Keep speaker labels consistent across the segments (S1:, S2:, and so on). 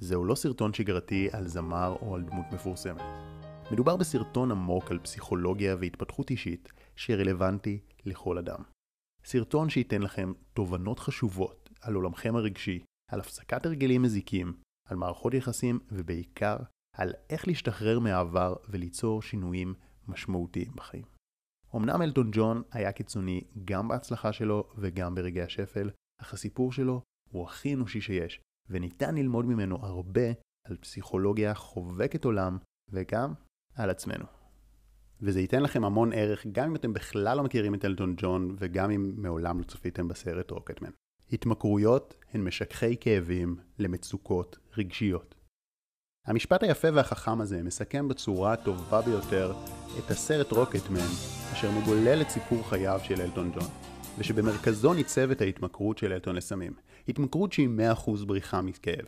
S1: זהו לא סרטון שגרתי על זמר או על דמות מפורסמת. מדובר בסרטון עמוק על פסיכולוגיה והתפתחות אישית שרלוונטי לכל אדם. סרטון שייתן לכם תובנות חשובות על עולמכם הרגשי, על הפסקת הרגלים מזיקים, על מערכות יחסים ובעיקר על איך להשתחרר מהעבר וליצור שינויים משמעותיים בחיים. אמנם אלטון ג'ון היה קיצוני גם בהצלחה שלו וגם ברגעי השפל, אך הסיפור שלו הוא הכי אנושי שיש, וניתן ללמוד ממנו הרבה על פסיכולוגיה חובקת עולם וגם על עצמנו. וזה ייתן לכם המון ערך גם אם אתם בכלל לא מכירים את אלטון ג'ון וגם אם מעולם לא צפיתם בסרט רוקטמן. התמכרויות הן משככי כאבים למצוקות רגשיות. המשפט היפה והחכם הזה מסכם בצורה הטובה ביותר את הסרט רוקטמן אשר מגולל את סיפור חייו של אלטון ג'ון. ושבמרכזו ניצבת ההתמכרות של אלטון לסמים. התמכרות שהיא 100% בריחה מכאב.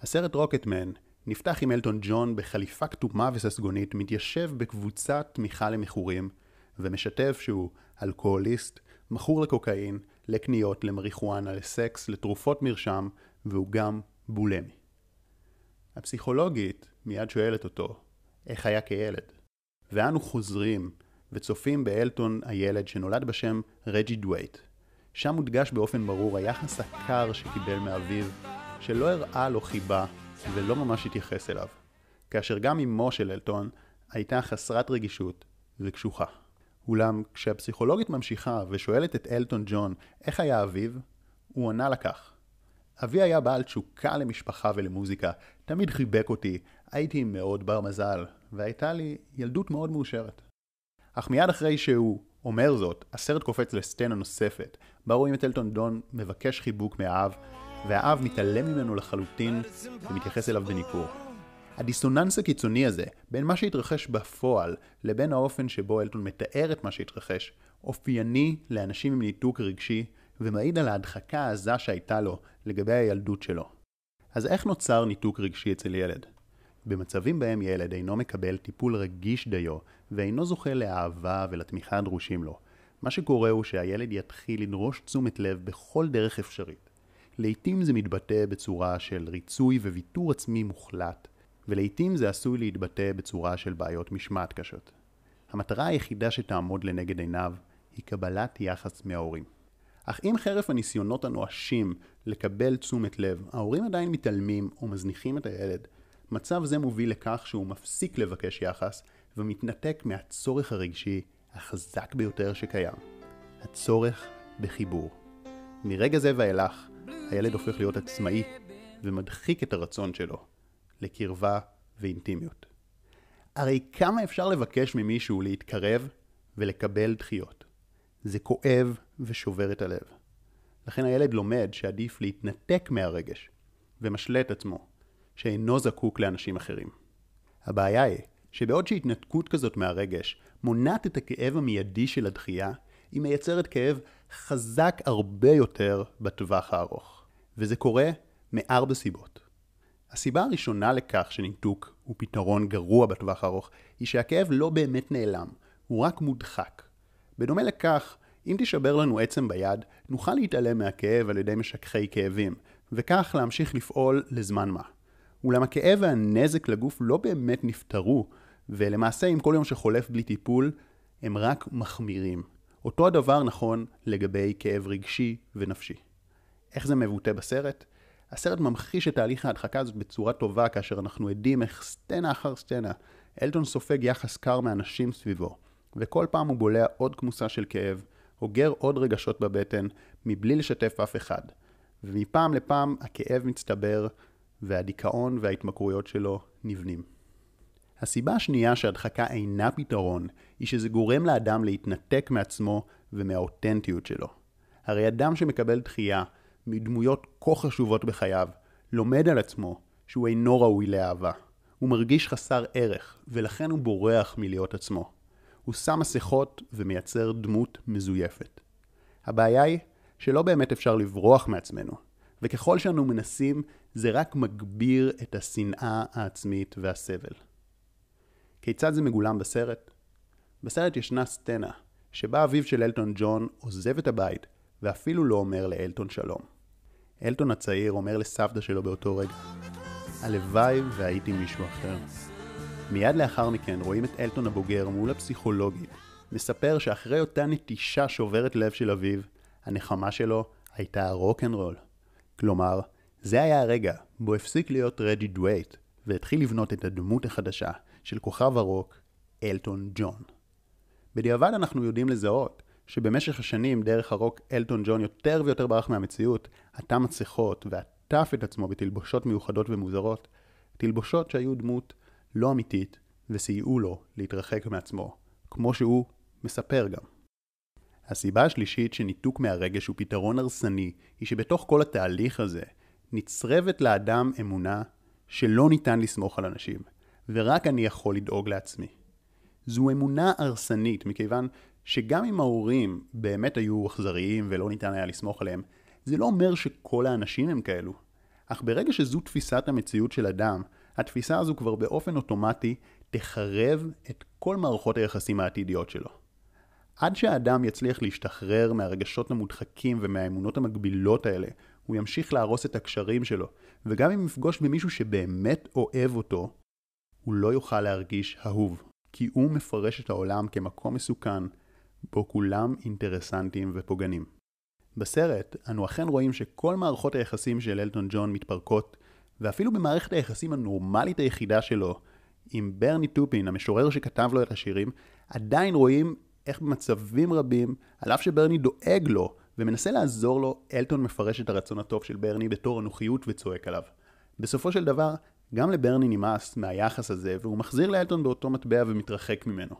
S1: הסרט רוקטמן נפתח עם אלטון ג'ון בחליפה כתומה וססגונית, מתיישב בקבוצת תמיכה למכורים, ומשתף שהוא אלכוהוליסט, מכור לקוקאין, לקניות, למריחואנה, לסקס, לתרופות מרשם, והוא גם בולמי. הפסיכולוגית מיד שואלת אותו, איך היה כילד? ואנו חוזרים וצופים באלטון הילד שנולד בשם רג'י דווייט. שם מודגש באופן ברור היחס הקר שקיבל מאביו, שלא הראה לו חיבה ולא ממש התייחס אליו. כאשר גם אמו של אלטון הייתה חסרת רגישות וקשוחה. אולם כשהפסיכולוגית ממשיכה ושואלת את אלטון ג'ון איך היה אביו, הוא ענה לכך. אבי היה בעל תשוקה למשפחה ולמוזיקה, תמיד חיבק אותי, הייתי מאוד בר מזל, והייתה לי ילדות מאוד מאושרת. אך מיד אחרי שהוא אומר זאת, הסרט קופץ לסצנה נוספת, בה רואים את אלטון דון מבקש חיבוק מהאב, והאב מתעלם ממנו לחלוטין ומתייחס אליו בניכור. הדיסוננס הקיצוני הזה, בין מה שהתרחש בפועל לבין האופן שבו אלטון מתאר את מה שהתרחש, אופייני לאנשים עם ניתוק רגשי, ומעיד על ההדחקה העזה שהייתה לו לגבי הילדות שלו. אז איך נוצר ניתוק רגשי אצל ילד? במצבים בהם ילד אינו מקבל טיפול רגיש דיו ואינו זוכה לאהבה ולתמיכה הדרושים לו, מה שקורה הוא שהילד יתחיל לדרוש תשומת לב בכל דרך אפשרית. לעתים זה מתבטא בצורה של ריצוי וויתור עצמי מוחלט, ולעתים זה עשוי להתבטא בצורה של בעיות משמעת קשות. המטרה היחידה שתעמוד לנגד עיניו היא קבלת יחס מההורים. אך אם חרף הניסיונות הנואשים לקבל תשומת לב, ההורים עדיין מתעלמים או מזניחים את הילד, מצב זה מוביל לכך שהוא מפסיק לבקש יחס ומתנתק מהצורך הרגשי החזק ביותר שקיים, הצורך בחיבור. מרגע זה ואילך, הילד הופך להיות עצמאי ומדחיק את הרצון שלו לקרבה ואינטימיות. הרי כמה אפשר לבקש ממישהו להתקרב ולקבל דחיות? זה כואב ושובר את הלב. לכן הילד לומד שעדיף להתנתק מהרגש ומשלה את עצמו שאינו זקוק לאנשים אחרים. הבעיה היא שבעוד שהתנתקות כזאת מהרגש מונעת את הכאב המיידי של הדחייה, היא מייצרת כאב חזק הרבה יותר בטווח הארוך. וזה קורה מארבע סיבות. הסיבה הראשונה לכך שניתוק הוא פתרון גרוע בטווח הארוך, היא שהכאב לא באמת נעלם, הוא רק מודחק. בדומה לכך, אם תישבר לנו עצם ביד, נוכל להתעלם מהכאב על ידי משככי כאבים, וכך להמשיך לפעול לזמן מה. אולם הכאב והנזק לגוף לא באמת נפתרו, ולמעשה עם כל יום שחולף בלי טיפול, הם רק מחמירים. אותו הדבר נכון לגבי כאב רגשי ונפשי. איך זה מבוטא בסרט? הסרט ממחיש את תהליך ההדחקה הזאת בצורה טובה כאשר אנחנו עדים איך סצנה אחר סצנה אלטון סופג יחס קר מאנשים סביבו, וכל פעם הוא בולע עוד כמוסה של כאב, אוגר עוד רגשות בבטן, מבלי לשתף אף אחד. ומפעם לפעם הכאב מצטבר, והדיכאון וההתמכרויות שלו נבנים. הסיבה השנייה שהדחקה אינה פתרון, היא שזה גורם לאדם להתנתק מעצמו ומהאותנטיות שלו. הרי אדם שמקבל דחייה מדמויות כה חשובות בחייו, לומד על עצמו שהוא אינו ראוי לאהבה. הוא מרגיש חסר ערך, ולכן הוא בורח מלהיות עצמו. הוא שם מסכות ומייצר דמות מזויפת. הבעיה היא שלא באמת אפשר לברוח מעצמנו, וככל שאנו מנסים, זה רק מגביר את השנאה העצמית והסבל. כיצד זה מגולם בסרט? בסרט ישנה סצנה, שבה אביו של אלטון ג'ון עוזב את הבית, ואפילו לא אומר לאלטון שלום. אלטון הצעיר אומר לסבתא שלו באותו רגע, הלוואי והייתי מישהו אחר. מיד לאחר מכן רואים את אלטון הבוגר מול הפסיכולוגית, מספר שאחרי אותה נטישה שוברת לב של אביו, הנחמה שלו הייתה רול. כלומר, זה היה הרגע בו הפסיק להיות רג'י דווייט, והתחיל לבנות את הדמות החדשה של כוכב הרוק, אלטון ג'ון. בדיעבד אנחנו יודעים לזהות שבמשך השנים דרך הרוק אלטון ג'ון יותר ויותר ברח מהמציאות, עטה מסכות ועטף את עצמו בתלבושות מיוחדות ומוזרות, תלבושות שהיו דמות לא אמיתית וסייעו לו להתרחק מעצמו, כמו שהוא מספר גם. הסיבה השלישית שניתוק מהרגש הוא פתרון הרסני, היא שבתוך כל התהליך הזה נצרבת לאדם אמונה שלא ניתן לסמוך על אנשים, ורק אני יכול לדאוג לעצמי. זו אמונה הרסנית, מכיוון שגם אם ההורים באמת היו אכזריים ולא ניתן היה לסמוך עליהם, זה לא אומר שכל האנשים הם כאלו. אך ברגע שזו תפיסת המציאות של אדם, התפיסה הזו כבר באופן אוטומטי תחרב את כל מערכות היחסים העתידיות שלו. עד שהאדם יצליח להשתחרר מהרגשות המודחקים ומהאמונות המגבילות האלה, הוא ימשיך להרוס את הקשרים שלו, וגם אם יפגוש במישהו שבאמת אוהב אותו, הוא לא יוכל להרגיש אהוב, כי הוא מפרש את העולם כמקום מסוכן, בו כולם אינטרסנטים ופוגענים. בסרט, אנו אכן רואים שכל מערכות היחסים של אלטון ג'ון מתפרקות, ואפילו במערכת היחסים הנורמלית היחידה שלו, עם ברני טופין, המשורר שכתב לו את השירים, עדיין רואים איך במצבים רבים, על אף שברני דואג לו ומנסה לעזור לו, אלטון מפרש את הרצון הטוב של ברני בתור אנוכיות וצועק עליו. בסופו של דבר, גם לברני נמאס מהיחס הזה, והוא מחזיר לאלטון באותו מטבע ומתרחק ממנו.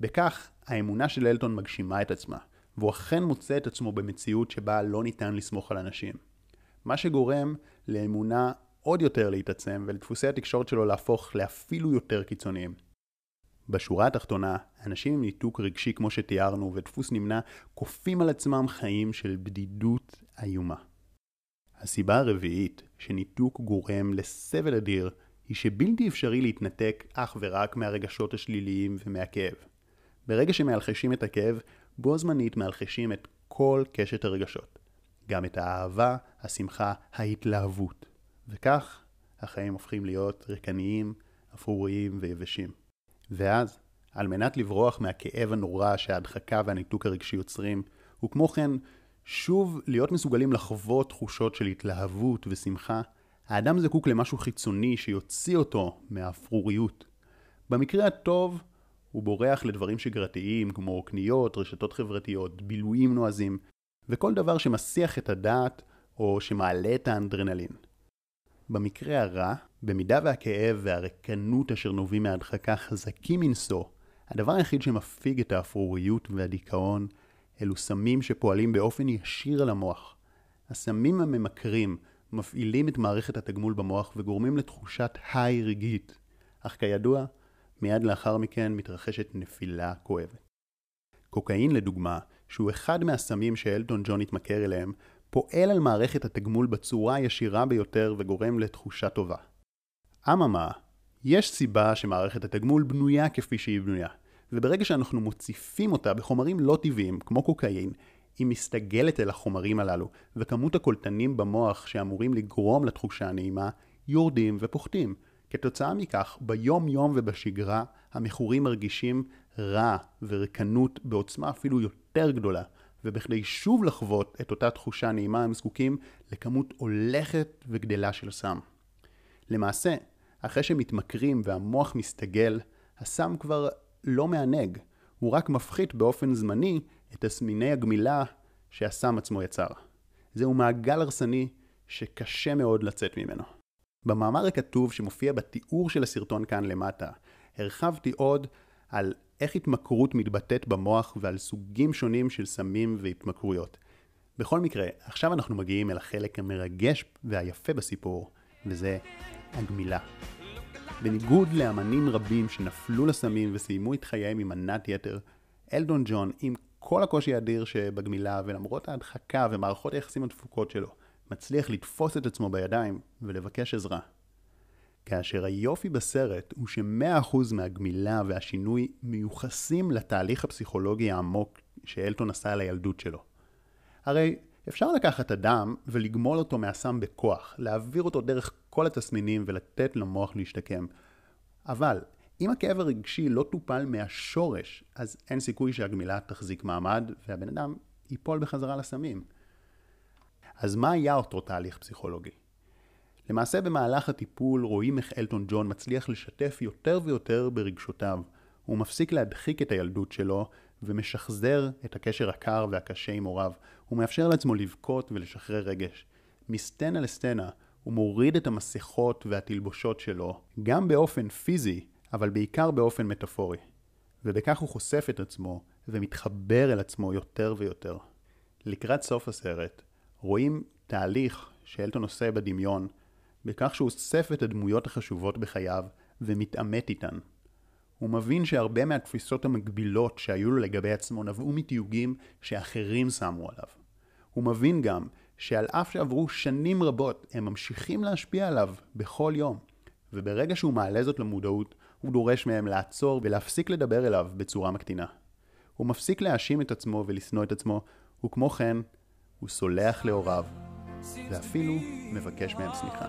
S1: בכך, האמונה של אלטון מגשימה את עצמה, והוא אכן מוצא את עצמו במציאות שבה לא ניתן לסמוך על אנשים. מה שגורם לאמונה עוד יותר להתעצם ולדפוסי התקשורת שלו להפוך לאפילו יותר קיצוניים. בשורה התחתונה, אנשים עם ניתוק רגשי כמו שתיארנו ודפוס נמנע, כופים על עצמם חיים של בדידות איומה. הסיבה הרביעית שניתוק גורם לסבל אדיר, היא שבלתי אפשרי להתנתק אך ורק מהרגשות השליליים ומהכאב. ברגע שמאלחשים את הכאב, בו זמנית מאלחשים את כל קשת הרגשות. גם את האהבה, השמחה, ההתלהבות. וכך החיים הופכים להיות ריקניים, אפרוריים ויבשים. ואז, על מנת לברוח מהכאב הנורא שההדחקה והניתוק הרגשי יוצרים, וכמו כן, שוב להיות מסוגלים לחוות תחושות של התלהבות ושמחה, האדם זקוק למשהו חיצוני שיוציא אותו מהאפרוריות. במקרה הטוב, הוא בורח לדברים שגרתיים כמו קניות, רשתות חברתיות, בילויים נועזים, וכל דבר שמסיח את הדעת או שמעלה את האנדרנלין. במקרה הרע, במידה והכאב והרקנות אשר נובעים מההדחקה חזקים מנשוא, הדבר היחיד שמפיג את האפרוריות והדיכאון אלו סמים שפועלים באופן ישיר על המוח. הסמים הממכרים מפעילים את מערכת התגמול במוח וגורמים לתחושת היי רגעית, אך כידוע, מיד לאחר מכן מתרחשת נפילה כואבת. קוקאין לדוגמה, שהוא אחד מהסמים שאלטון ג'ון התמכר אליהם, פועל על מערכת התגמול בצורה הישירה ביותר וגורם לתחושה טובה. אממה, יש סיבה שמערכת התגמול בנויה כפי שהיא בנויה, וברגע שאנחנו מוסיפים אותה בחומרים לא טבעיים, כמו קוקאין, היא מסתגלת אל החומרים הללו, וכמות הקולטנים במוח שאמורים לגרום לתחושה הנעימה, יורדים ופוחתים. כתוצאה מכך, ביום יום ובשגרה, המכורים מרגישים רע ורקנות בעוצמה אפילו יותר גדולה, ובכדי שוב לחוות את אותה תחושה נעימה הם זקוקים לכמות הולכת וגדלה של סם. למעשה, אחרי שמתמכרים והמוח מסתגל, הסם כבר לא מענג, הוא רק מפחית באופן זמני את תסמיני הגמילה שהסם עצמו יצר. זהו מעגל הרסני שקשה מאוד לצאת ממנו. במאמר הכתוב שמופיע בתיאור של הסרטון כאן למטה, הרחבתי עוד על איך התמכרות מתבטאת במוח ועל סוגים שונים של סמים והתמכרויות. בכל מקרה, עכשיו אנחנו מגיעים אל החלק המרגש והיפה בסיפור, וזה הגמילה. בניגוד לאמנים רבים שנפלו לסמים וסיימו את חייהם עם מנת יתר, אלדון ג'ון, עם כל הקושי האדיר שבגמילה ולמרות ההדחקה ומערכות היחסים הדפוקות שלו, מצליח לתפוס את עצמו בידיים ולבקש עזרה. כאשר היופי בסרט הוא ש-100% מהגמילה והשינוי מיוחסים לתהליך הפסיכולוגי העמוק שאלטון עשה על הילדות שלו. הרי אפשר לקחת אדם ולגמול אותו מהסם בכוח, להעביר אותו דרך כל התסמינים ולתת למוח להשתקם. אבל אם הכאב הרגשי לא טופל מהשורש, אז אין סיכוי שהגמילה תחזיק מעמד והבן אדם ייפול בחזרה לסמים. אז מה היה אותו תהליך פסיכולוגי? למעשה במהלך הטיפול רואים איך אלטון ג'ון מצליח לשתף יותר ויותר ברגשותיו. הוא מפסיק להדחיק את הילדות שלו ומשחזר את הקשר הקר והקשה עם הוריו. הוא מאפשר לעצמו לבכות ולשחרר רגש. מסצנה לסצנה הוא מוריד את המסכות והתלבושות שלו, גם באופן פיזי, אבל בעיקר באופן מטאפורי. ובכך הוא חושף את עצמו ומתחבר אל עצמו יותר ויותר. לקראת סוף הסרט רואים תהליך שאלטון עושה בדמיון בכך שהוא אוסף את הדמויות החשובות בחייו ומתעמת איתן. הוא מבין שהרבה מהתפיסות המגבילות שהיו לו לגבי עצמו נבעו מתיוגים שאחרים שמו עליו. הוא מבין גם שעל אף שעברו שנים רבות, הם ממשיכים להשפיע עליו בכל יום. וברגע שהוא מעלה זאת למודעות, הוא דורש מהם לעצור ולהפסיק לדבר אליו בצורה מקטינה. הוא מפסיק להאשים את עצמו ולשנוא את עצמו, וכמו כן, הוא סולח להוריו, ואפילו מבקש מהם סליחה.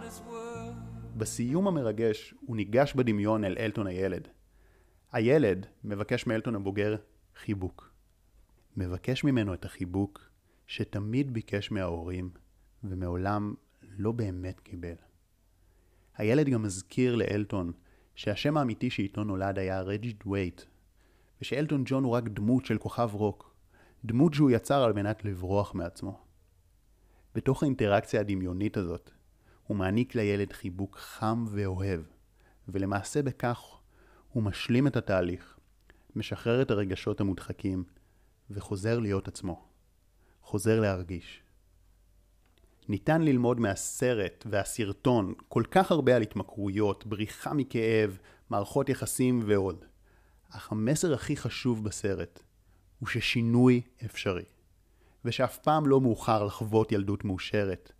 S1: בסיום המרגש, הוא ניגש בדמיון אל אלטון הילד. הילד מבקש מאלטון הבוגר חיבוק. מבקש ממנו את החיבוק שתמיד ביקש מההורים, ומעולם לא באמת קיבל. הילד גם מזכיר לאלטון שהשם האמיתי שאיתו נולד היה רג'י דווייט, ושאלטון ג'ון הוא רק דמות של כוכב רוק, דמות שהוא יצר על מנת לברוח מעצמו. בתוך האינטראקציה הדמיונית הזאת, הוא מעניק לילד חיבוק חם ואוהב, ולמעשה בכך הוא משלים את התהליך, משחרר את הרגשות המודחקים, וחוזר להיות עצמו. חוזר להרגיש. ניתן ללמוד מהסרט והסרטון כל כך הרבה על התמכרויות, בריחה מכאב, מערכות יחסים ועוד. אך המסר הכי חשוב בסרט הוא ששינוי אפשרי. ושאף פעם לא מאוחר לחוות ילדות מאושרת.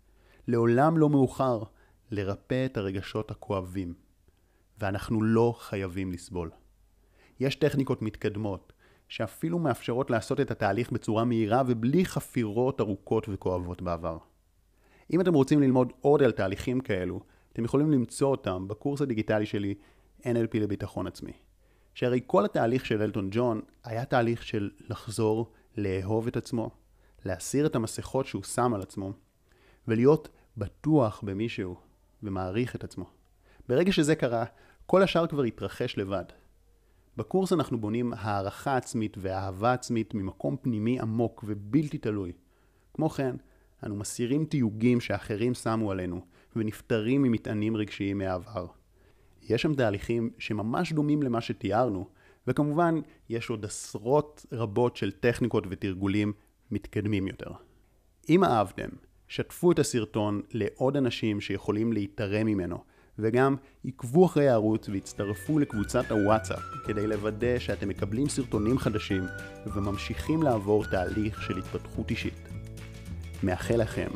S1: לעולם לא מאוחר לרפא את הרגשות הכואבים. ואנחנו לא חייבים לסבול. יש טכניקות מתקדמות, שאפילו מאפשרות לעשות את התהליך בצורה מהירה ובלי חפירות ארוכות וכואבות בעבר. אם אתם רוצים ללמוד עוד על תהליכים כאלו, אתם יכולים למצוא אותם בקורס הדיגיטלי שלי NLP לביטחון עצמי. שהרי כל התהליך של אלטון ג'ון היה תהליך של לחזור לאהוב את עצמו, להסיר את המסכות שהוא שם על עצמו, ולהיות בטוח במישהו ומעריך את עצמו. ברגע שזה קרה, כל השאר כבר התרחש לבד. בקורס אנחנו בונים הערכה עצמית ואהבה עצמית ממקום פנימי עמוק ובלתי תלוי. כמו כן, אנו מסירים תיוגים שאחרים שמו עלינו, ונפטרים ממטענים רגשיים מהעבר. יש שם תהליכים שממש דומים למה שתיארנו, וכמובן יש עוד עשרות רבות של טכניקות ותרגולים מתקדמים יותר. אם אהבתם, שתפו את הסרטון לעוד אנשים שיכולים להתערם ממנו, וגם עקבו אחרי הערוץ והצטרפו לקבוצת הוואטסאפ כדי לוודא שאתם מקבלים סרטונים חדשים וממשיכים לעבור תהליך של התפתחות אישית. מאחל לכם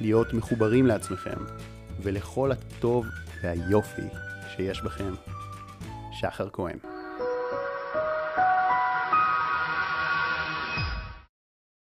S1: להיות מחוברים לעצמכם ולכל הטוב והיופי שיש בכם. שחר כהן